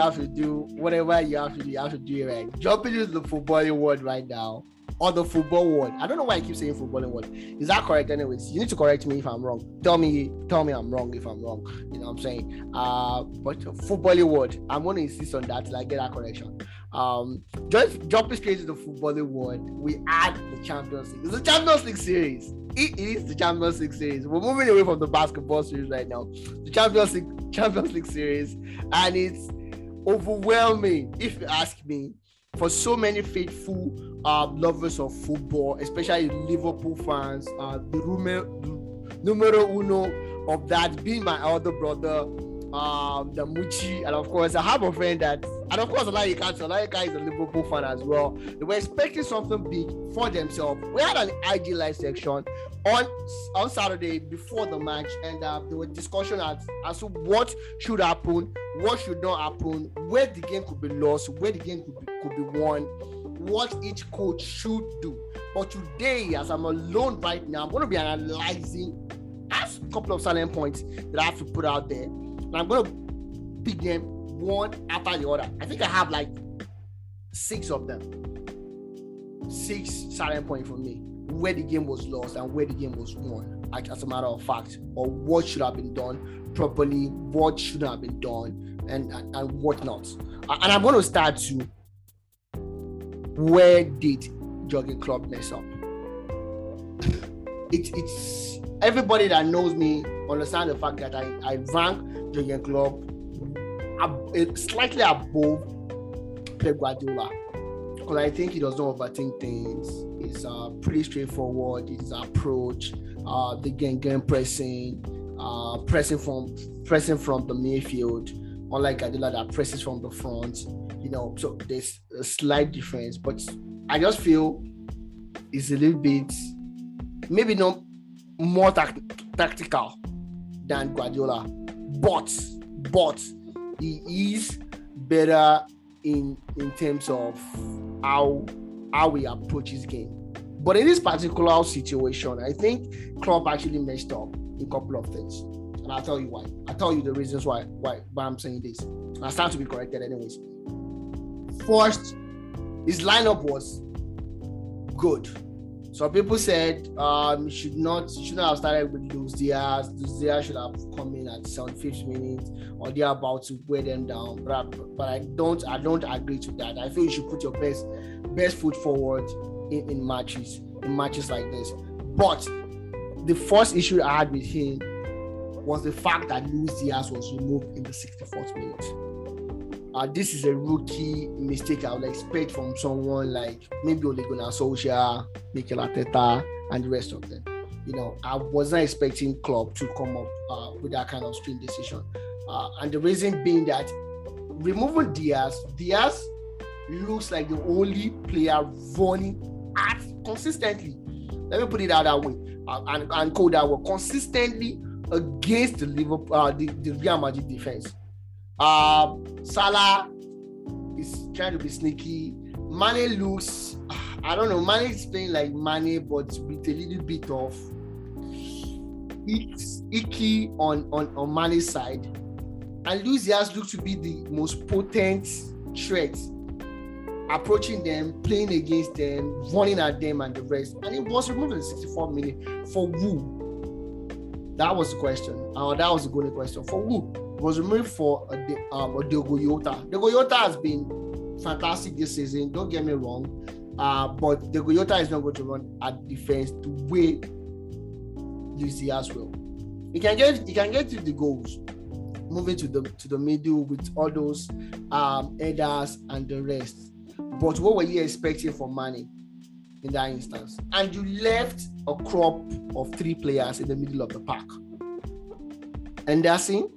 have to do whatever you have to do, you have to do it right. Jumping into the footballing world right now, or the football world. I don't know why I keep saying footballing world. Is that correct? Anyways, you need to correct me if I'm wrong. Tell me, tell me I'm wrong if I'm wrong. You know what I'm saying? Uh, but footballing world, I'm to insist on that till I get that correction. Um, just jumping straight to the footballing world, we add the Champions League. It's the Champions League series. It is the Champions League series. We're moving away from the basketball series right now. The Champions League Champions League series, and it's overwhelming if you ask me. For so many faithful uh, lovers of football, especially Liverpool fans, uh, the rumor, numero uno of that being my elder brother, um, the Muchi, and of course, I have a friend that, and of course, Olayinka, so Olayinka is a Liverpool fan as well. They were expecting something big for themselves. We had an IG live section on on Saturday before the match, and uh, there were discussion as, as to what should happen, what should not happen, where the game could be lost, where the game could be, could be won, what each coach should do. But today, as I'm alone right now, I'm going to be analyzing a couple of silent points that I have to put out there and I'm gonna pick them one after the other. I think I have like six of them. Six starting point for me where the game was lost and where the game was won, like, as a matter of fact, or what should have been done properly, what should have been done, and and, and what not. And I'm to start to where did Jurgen Klopp mess up? It, it's everybody that knows me understand the fact that I, I rank Jurgen Klopp slightly above Pep Guardiola because I think he does not overthink things. It's uh, pretty straightforward. His approach, uh, the game game pressing, uh, pressing from pressing from the midfield, unlike Guardiola that presses from the front. You know, so there's a slight difference, but I just feel it's a little bit maybe not more tactical than Guardiola, but but he is better in in terms of how how he approaches game. But in this particular situation, I think Klopp actually messed up a couple of things, and I'll tell you why. I'll tell you the reasons why why, why I'm saying this. I start to be corrected, anyways. First, his lineup was good so people said um, should not should not have started with Luis Diaz. Luis Diaz should have come in at 75th minute or they're about to wear them down. But, but I don't I don't agree to that. I feel you should put your best best foot forward in, in matches in matches like this. But the first issue I had with him was the fact that Luis Diaz was removed in the 64th minute uh, this is a rookie mistake I would expect from someone like maybe Ole Gunnar Solskjaer, Mikel Arteta, and the rest of them. You know, I was not expecting Klopp to come up uh, with that kind of strange decision. Uh, and the reason being that removing Diaz, Diaz looks like the only player running at consistently. Let me put it out that way uh, and, and code that word consistently against the Liverpool, uh, the, the Real Madrid defense. Uh, Salah is trying to be sneaky. Mane looks, I don't know, Mane is playing like Mane, but with a little bit of it's icky on, on, on Mane's side. And Lucius looks to be the most potent threat approaching them, playing against them, running at them, and the rest. And it was removed in the 64 minute for who? That was the question. Uh, that was the golden question. For who? Was removed for a, um, a Diogo Jota. Diogo Jota has been fantastic this season. Don't get me wrong, uh, but Diogo Jota is not going to run at defense the way Lucy as well. He can get he can get to the goals, moving to the to the middle with all those um, headers and the rest. But what were you expecting from Mane in that instance? And you left a crop of three players in the middle of the pack. Henderson,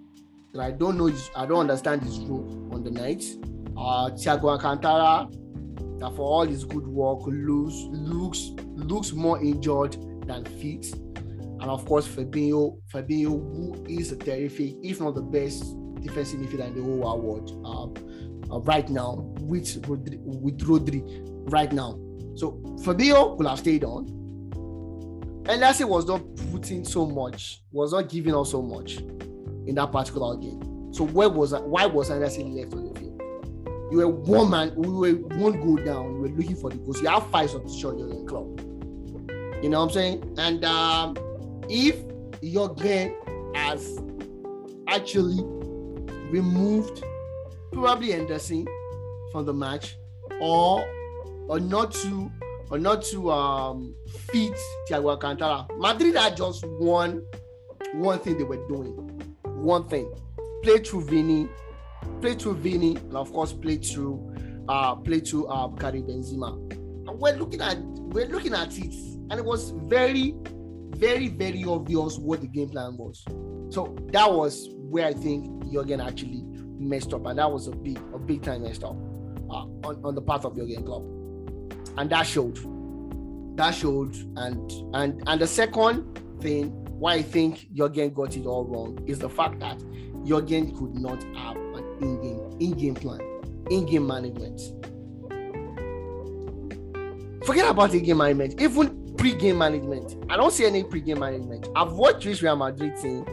that I don't know, his, I don't understand his role on the night. Uh, Thiago Alcantara, that for all his good work, looks looks looks more injured than fit. And of course, Fabinho, Fabinho, who is a terrific, if not the best defensive midfielder in the whole world uh, uh, right now, with Rodri, with Rodri right now. So Fabinho could have stayed on. And Lassie was not putting so much, was not giving us so much in that particular game. So where was why was Henderson left on the field? You were one man, we were one goal down. You were looking for the goals. You have five substitutions in your club. You know what I'm saying? And um, if game has actually removed probably Henderson from the match, or or not to or not to um fit Thiago Alcantara. Madrid had just one one thing they were doing. One thing. Play through Vini, play through Vini, and of course play through uh play through uh Karim Benzema. And we're looking at we're looking at it, and it was very, very, very obvious what the game plan was. So that was where I think Jurgen actually messed up, and that was a big, a big time messed up uh, on, on the part of Jurgen Klopp, and that showed. That showed, and and and the second thing why I think Jurgen got it all wrong is the fact that Jurgen could not have an in-game in-game plan, in-game management. Forget about in-game management, even pre-game management. I don't see any pre-game management. I've watched Real Madrid team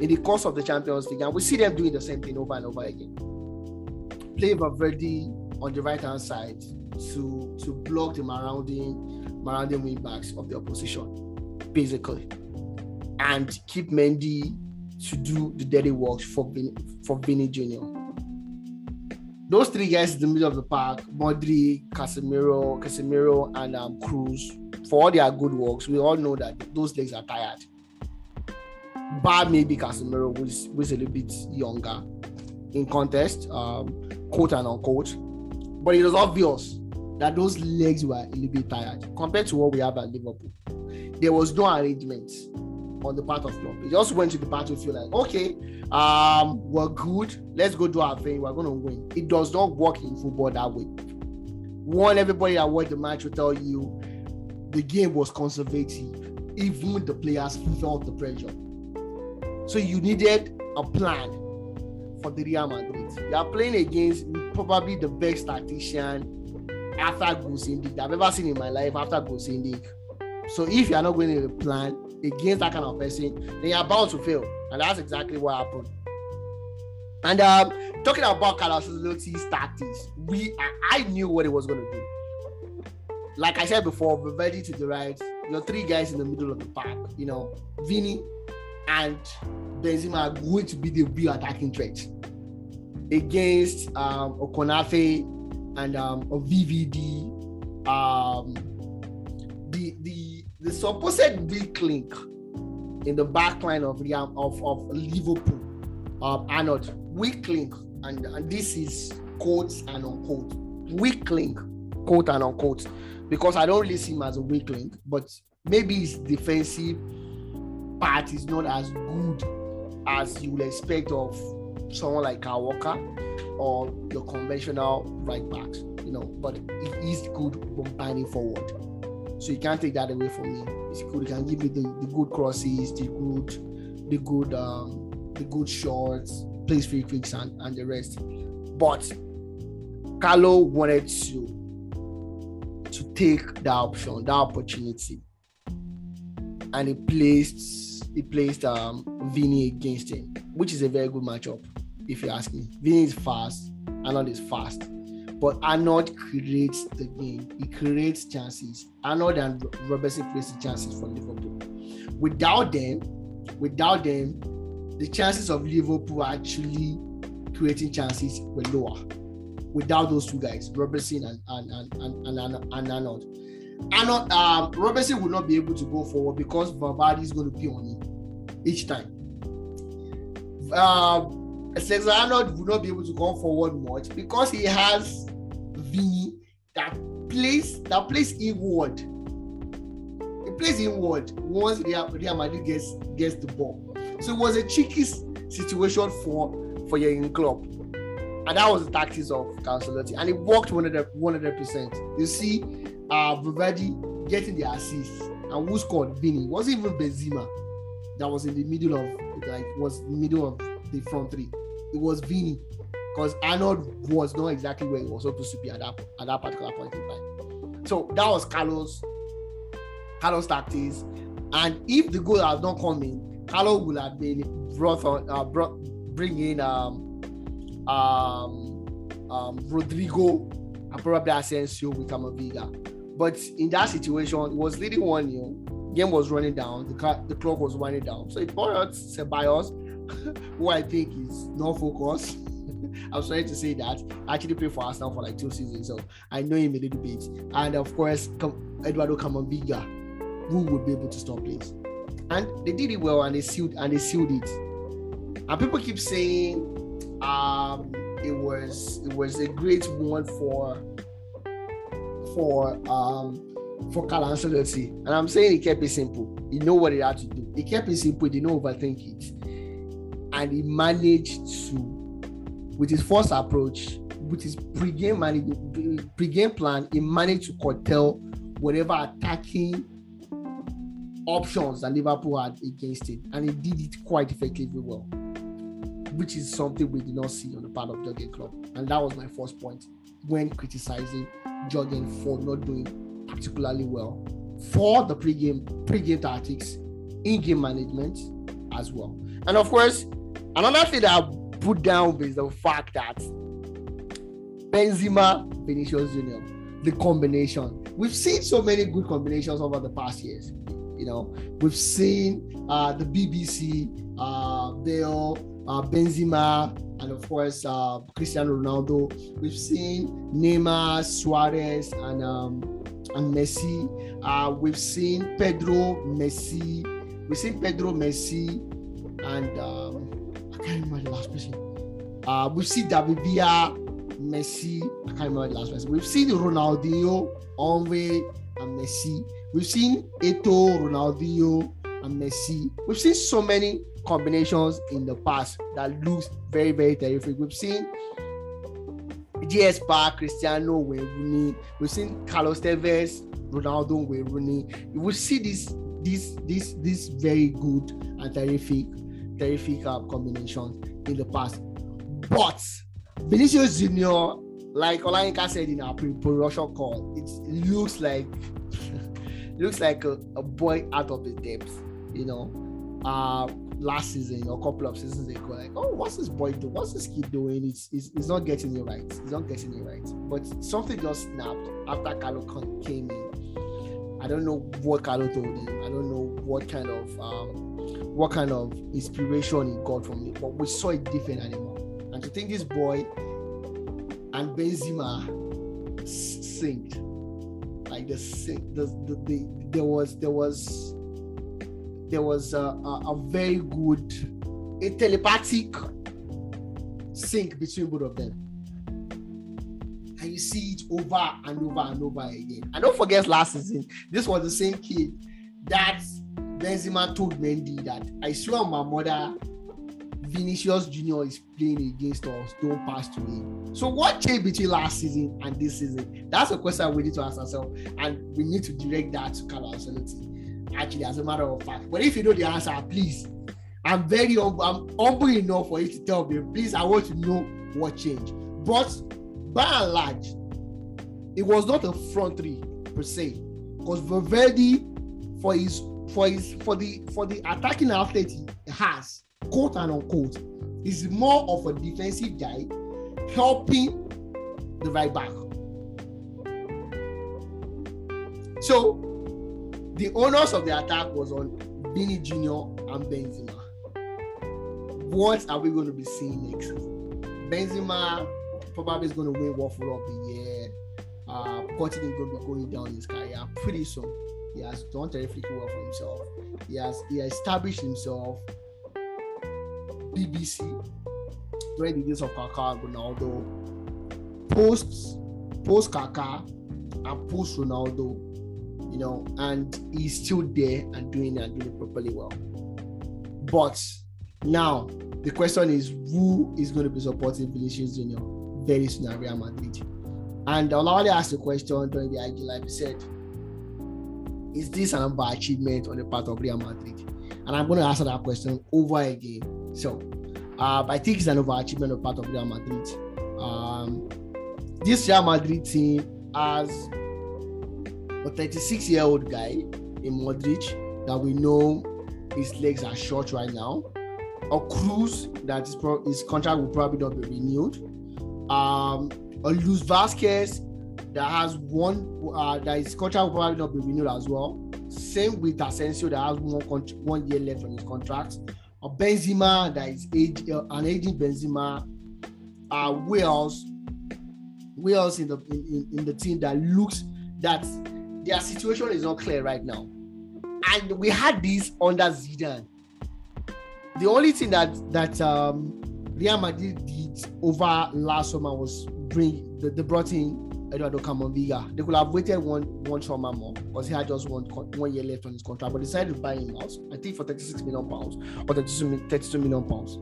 in the course of the Champions League, and we see them doing the same thing over and over again. Play Valverde on the right hand side to to block the surrounding surrounding wing backs of the opposition, basically, and keep Mendy to do the dirty work for Vin, for Vinny Jr. Those three guys in the middle of the park, Modri, Casemiro, Casemiro, and um, Kroos, for all their good works, we all know that those legs are tired bar maybe Casemiro, who's, who's a little bit younger in contest, um, quote and unquote. But it was obvious that those legs were a little bit tired compared to what we have at Liverpool. There was no arrangement on the part of Klopp. He just went to the battlefield like, okay, um, we're good. Let's go do our thing. We're going to win. It does not work in football that way. One, everybody that watched the match will tell you the game was conservative. Even the players felt the pressure. So you needed a plan for the Real Madrid. You are playing against probably the best tactician after Goscindig I've ever seen in my life after Goscindig. So if you are not going to plan against that kind of person, then you're bound to fail. And that's exactly what happened. And um, talking about Carlos Ancelotti's tactics, we I, I knew what he was going to do. Like I said before, Valverde to the right, your three guys in the middle of the park. You know, Vini, and Benzema are going to be the real attacking threat against um, Okonafe and um, VVD. Um, the supposed weak link in the back line of of, of Liverpool, um, Arnold. Weak link, and, and this is quotes and unquote weak link, quote and unquote, because I don't really see him as a weak link, but maybe his defensive part is not as good as you would expect of someone like Walker or your conventional right backs, you know, but it is good bombarding forward. So you can't take that away from me. It's good. He can give me the, the good crosses, the good, the good, um, the good shots, plays free kicks and, and the rest. But Carlo wanted to to take the option, that opportunity, and he placed he placed um, Vini against him, which is a very good matchup, if you ask me. Vini is fast, Arnold is fast, but Arnold creates the game. He creates chances. Arnold and Robertson creates the chances for Liverpool. Without them, without them, the chances of Liverpool actually creating chances were lower. Without those two guys, Robertson and and and, and, and, Arnold. Arnold um, Robertson will not be able to go forward because Valverde is going to be on him each time. Um, Alexander Arnold will not be able to come forward much because he has Vini that plays that plays inward. He plays inward once Real, Real Madrid gets gets the ball. So it was a tricky situation for for your club. And that was the tactics of Cancelotti. And it worked 100 percent. You see, uh Valverde getting the assist. And who scored? Vini. It wasn't even Benzema that was in the middle of like was middle of the front three. It was Vini because Arnold was not exactly where he was supposed to be at that at that particular point in time. So that was Carlos Carlos tactics. And if the goal had not come in, Carlos would have been brought on uh, brought bring in um, um, um, Rodrygo and probably Asensio with Camavinga. But in that situation, it was leading 1 0. Game was running down, the, the clock was running down. So it brought out who I think is not focused. I'm sorry to say that. I actually played for Arsenal for like two seasons, so I know him a little bit. And of course, Eduardo Camavinga, who would be able to stop plays. And they did it well and they sealed and they sealed it. And people keep saying um it was it was a great one for for um for Carlo Ancelotti. And I'm saying he kept it simple. He know what he had to do. He kept it simple, he didn't overthink it. And he managed to, with his first approach, with his pre-game pre-game plan, he managed to curtail whatever attacking options that Liverpool had against it. And he did it quite effectively well which is something we did not see on the part of Jurgen Klopp. And that was my first point when criticizing Jurgen for not doing particularly well for the pre-game pre-game tactics, in-game management as well. And of course, another thing that I put down is the fact that Benzema, Vinicius Junior, the combination. We've seen so many good combinations over the past years. You know, we've seen uh, the BBC, uh, Bale, uh, Benzema, and of course uh, Cristiano Ronaldo. We've seen Neymar, Suarez, and um, and Messi. Uh, we've seen Pedro, Messi. We've seen Pedro, Messi, and um, I can't remember the last person. Uh, we've seen David Villa, Messi. I can't remember the last person. We've seen Ronaldinho, Henry, and Messi. We've seen Eto'o, Ronaldinho, and Messi. We've seen so many combinations in the past that looks very, very terrific. We've seen Ji-sung Park, Cristiano, Rooney. We've seen Carlos Tevez, Ronaldo, Rooney. Will see this, this, this, this very good and terrific, terrific combination in the past. But Vinicius Junior, like Olayinka said in our pre-production call, it looks like looks like a, a boy out of his depths, You know, uh, last season or a couple of seasons ago, like, oh, what's this boy doing? What's this kid doing? It's, it's, it's not getting it right. It's not getting it right. But something just snapped after Carlo came in. I don't know what Carlo told him. I don't know what kind of um, what kind of inspiration he got from it. But we saw it different anymore. And to think this boy and Benzema synced, like the sync, the, the, the there was there was there was a, a, a very good a telepathic sync between both of them. And you see it over and over and over again. And don't forget last season, this was the same kid that Benzema told Mendy that I swear my mother, Vinicius Junior is playing against us. Don't pass to him. So what changed between last season and this season? That's a question we need to ask ourselves, and we need to direct that to Carlo Ancelotti actually, as a matter of fact. But if you know the answer, please, I'm very humble. I'm humble enough for you to tell me. Please, I want to know what changed. But by and large, it was not a front three per se, because Valverde, for his for his for the for the attacking outlet he has, quote and unquote, is more of a defensive guy helping the right back. So the owners of the attack was on Vini Jr. and Benzema. What are we going to be seeing next? Benzema probably is going to win Waffle of the Year. Uh, Coutinho is going to be going down his career pretty soon. He has done terrifically well for himself. He has he established himself. BBC during the days of Kaká Ronaldo, post post Kaká and post Ronaldo you know, and he's still there and doing and doing properly well. But now the question is who is going to be supporting Vinicius Junior very soon at Real Madrid? And I'll already ask the question during the IG live. He said, Is this an achievement on the part of Real Madrid? And I'm going to answer that question over again. So uh, I think it's an overachievement on the part of Real Madrid. Um, this Real Madrid team has a 36 year old guy in Modric that we know his legs are short right now. a Kroos that his, pro- his contract will probably not be renewed. Um, a Lucas Vázquez that has one uh, that his contract will probably not be renewed as well. Same with Asensio that has one con- one year left on his contract. A Benzema that is age, uh, an aging Benzema. Uh, Bale, Bale in the in, in, the team that looks that their situation is not clear right now. And we had this under Zidane. The only thing that that um, Real Madrid did over last summer was bring the, they brought in Eduardo Camavinga. They could have waited one one summer more because he had just one one year left on his contract, but decided to buy him out. I think for 36 million pounds or 32, 32 million pounds.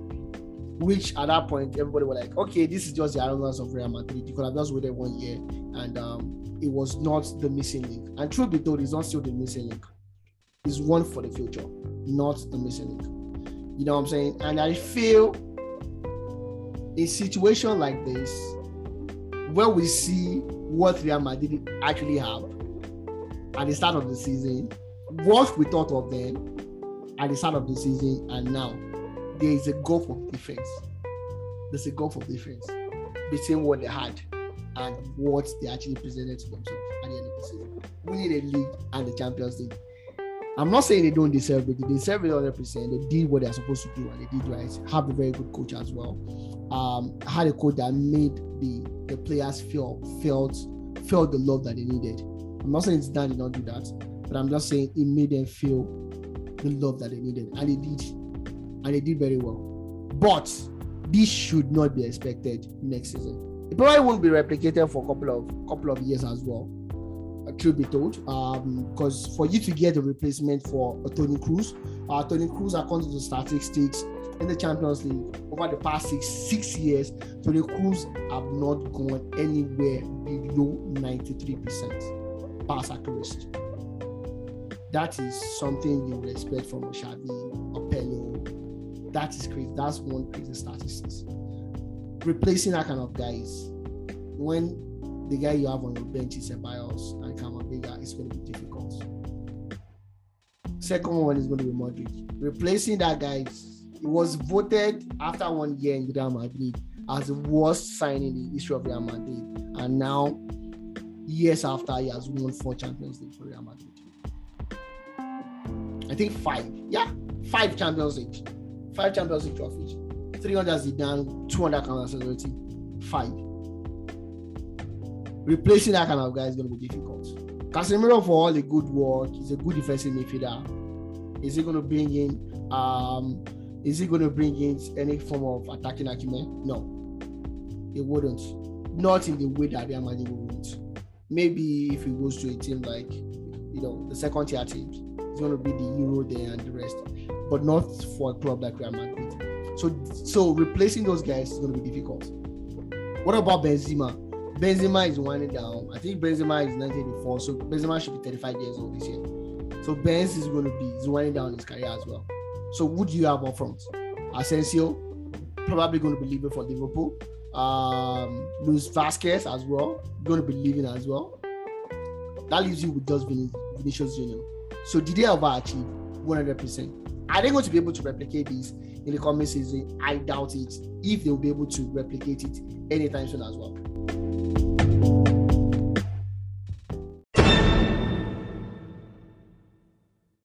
Which at that point everybody was like, okay, this is just the arrogance of Real Madrid. You could have just waited one year, and um, it was not the missing link. And truth be told, it's not still the missing link. It's one for the future, not the missing link. You know what I'm saying? And I feel a situation like this, where we see what Real Madrid actually have at the start of the season, what we thought of them at the start of the season, and now there is a gulf of difference. There's a gulf of difference between what they had and what they actually presented to themselves at the end of the season. Winning a league and the Champions League. I'm not saying they don't deserve it. They deserve it 100%. They did what they're supposed to do and they did right. Have a very good coach as well. Um, had a coach that made the, the players feel felt felt the love that they needed. I'm not saying Zidane did not do that, but I'm just saying it made them feel the love that they needed, and they did, and they did very well. But this should not be expected next season. It probably won't be replicated for a couple of couple of years as well. Uh, truth be told, Um, because um, for you to get a replacement for a Toni Kroos, uh, Toni Kroos, according to the statistics in the Champions League over the past six six years, the Kroos have not gone anywhere below 93% pass accuracy. That is something you would expect from Xavi, Pello. That is crazy. That's one crazy statistics. Replacing that kind of guys when the guy you have on your bench is a Ceballos and Camavinga, it's going to be difficult. Second one is going to be Modric. Replacing that guy, was voted after one year in Real Madrid as the worst signing in the history of Real Madrid. And now, years after, he has won four Champions League for Real Madrid. I think five. Yeah, five Champions League. Five Champions League trophies. 300 Zidane, 200 Carlo Five replacing that kind of guy is going to be difficult. Casemiro, for all the good work, he's a good defensive midfielder. Is he going to bring in? Um, is he going to bring in any form of attacking acumen? No, it wouldn't. Not in the way that Madrid wouldn't. Maybe if he goes to a team like, you know, the second tier teams, it's going to be the Euro there and the rest, but not for a club like Real Madrid. So, so replacing those guys is going to be difficult. What about Benzema? Benzema is winding down. I think Benzema is 1984, so Benzema should be 35 years old this year. So Benz is going to be winding down his career as well. So do you have up front? Asensio, probably going to be leaving for Liverpool. Um, Lucas Vázquez as well, going to be leaving as well. That leaves you with just Vin- Vinicius Junior. So did they ever achieve 100%? Are they going to be able to replicate this in the coming season? I doubt it. If they'll be able to replicate it anytime soon as well.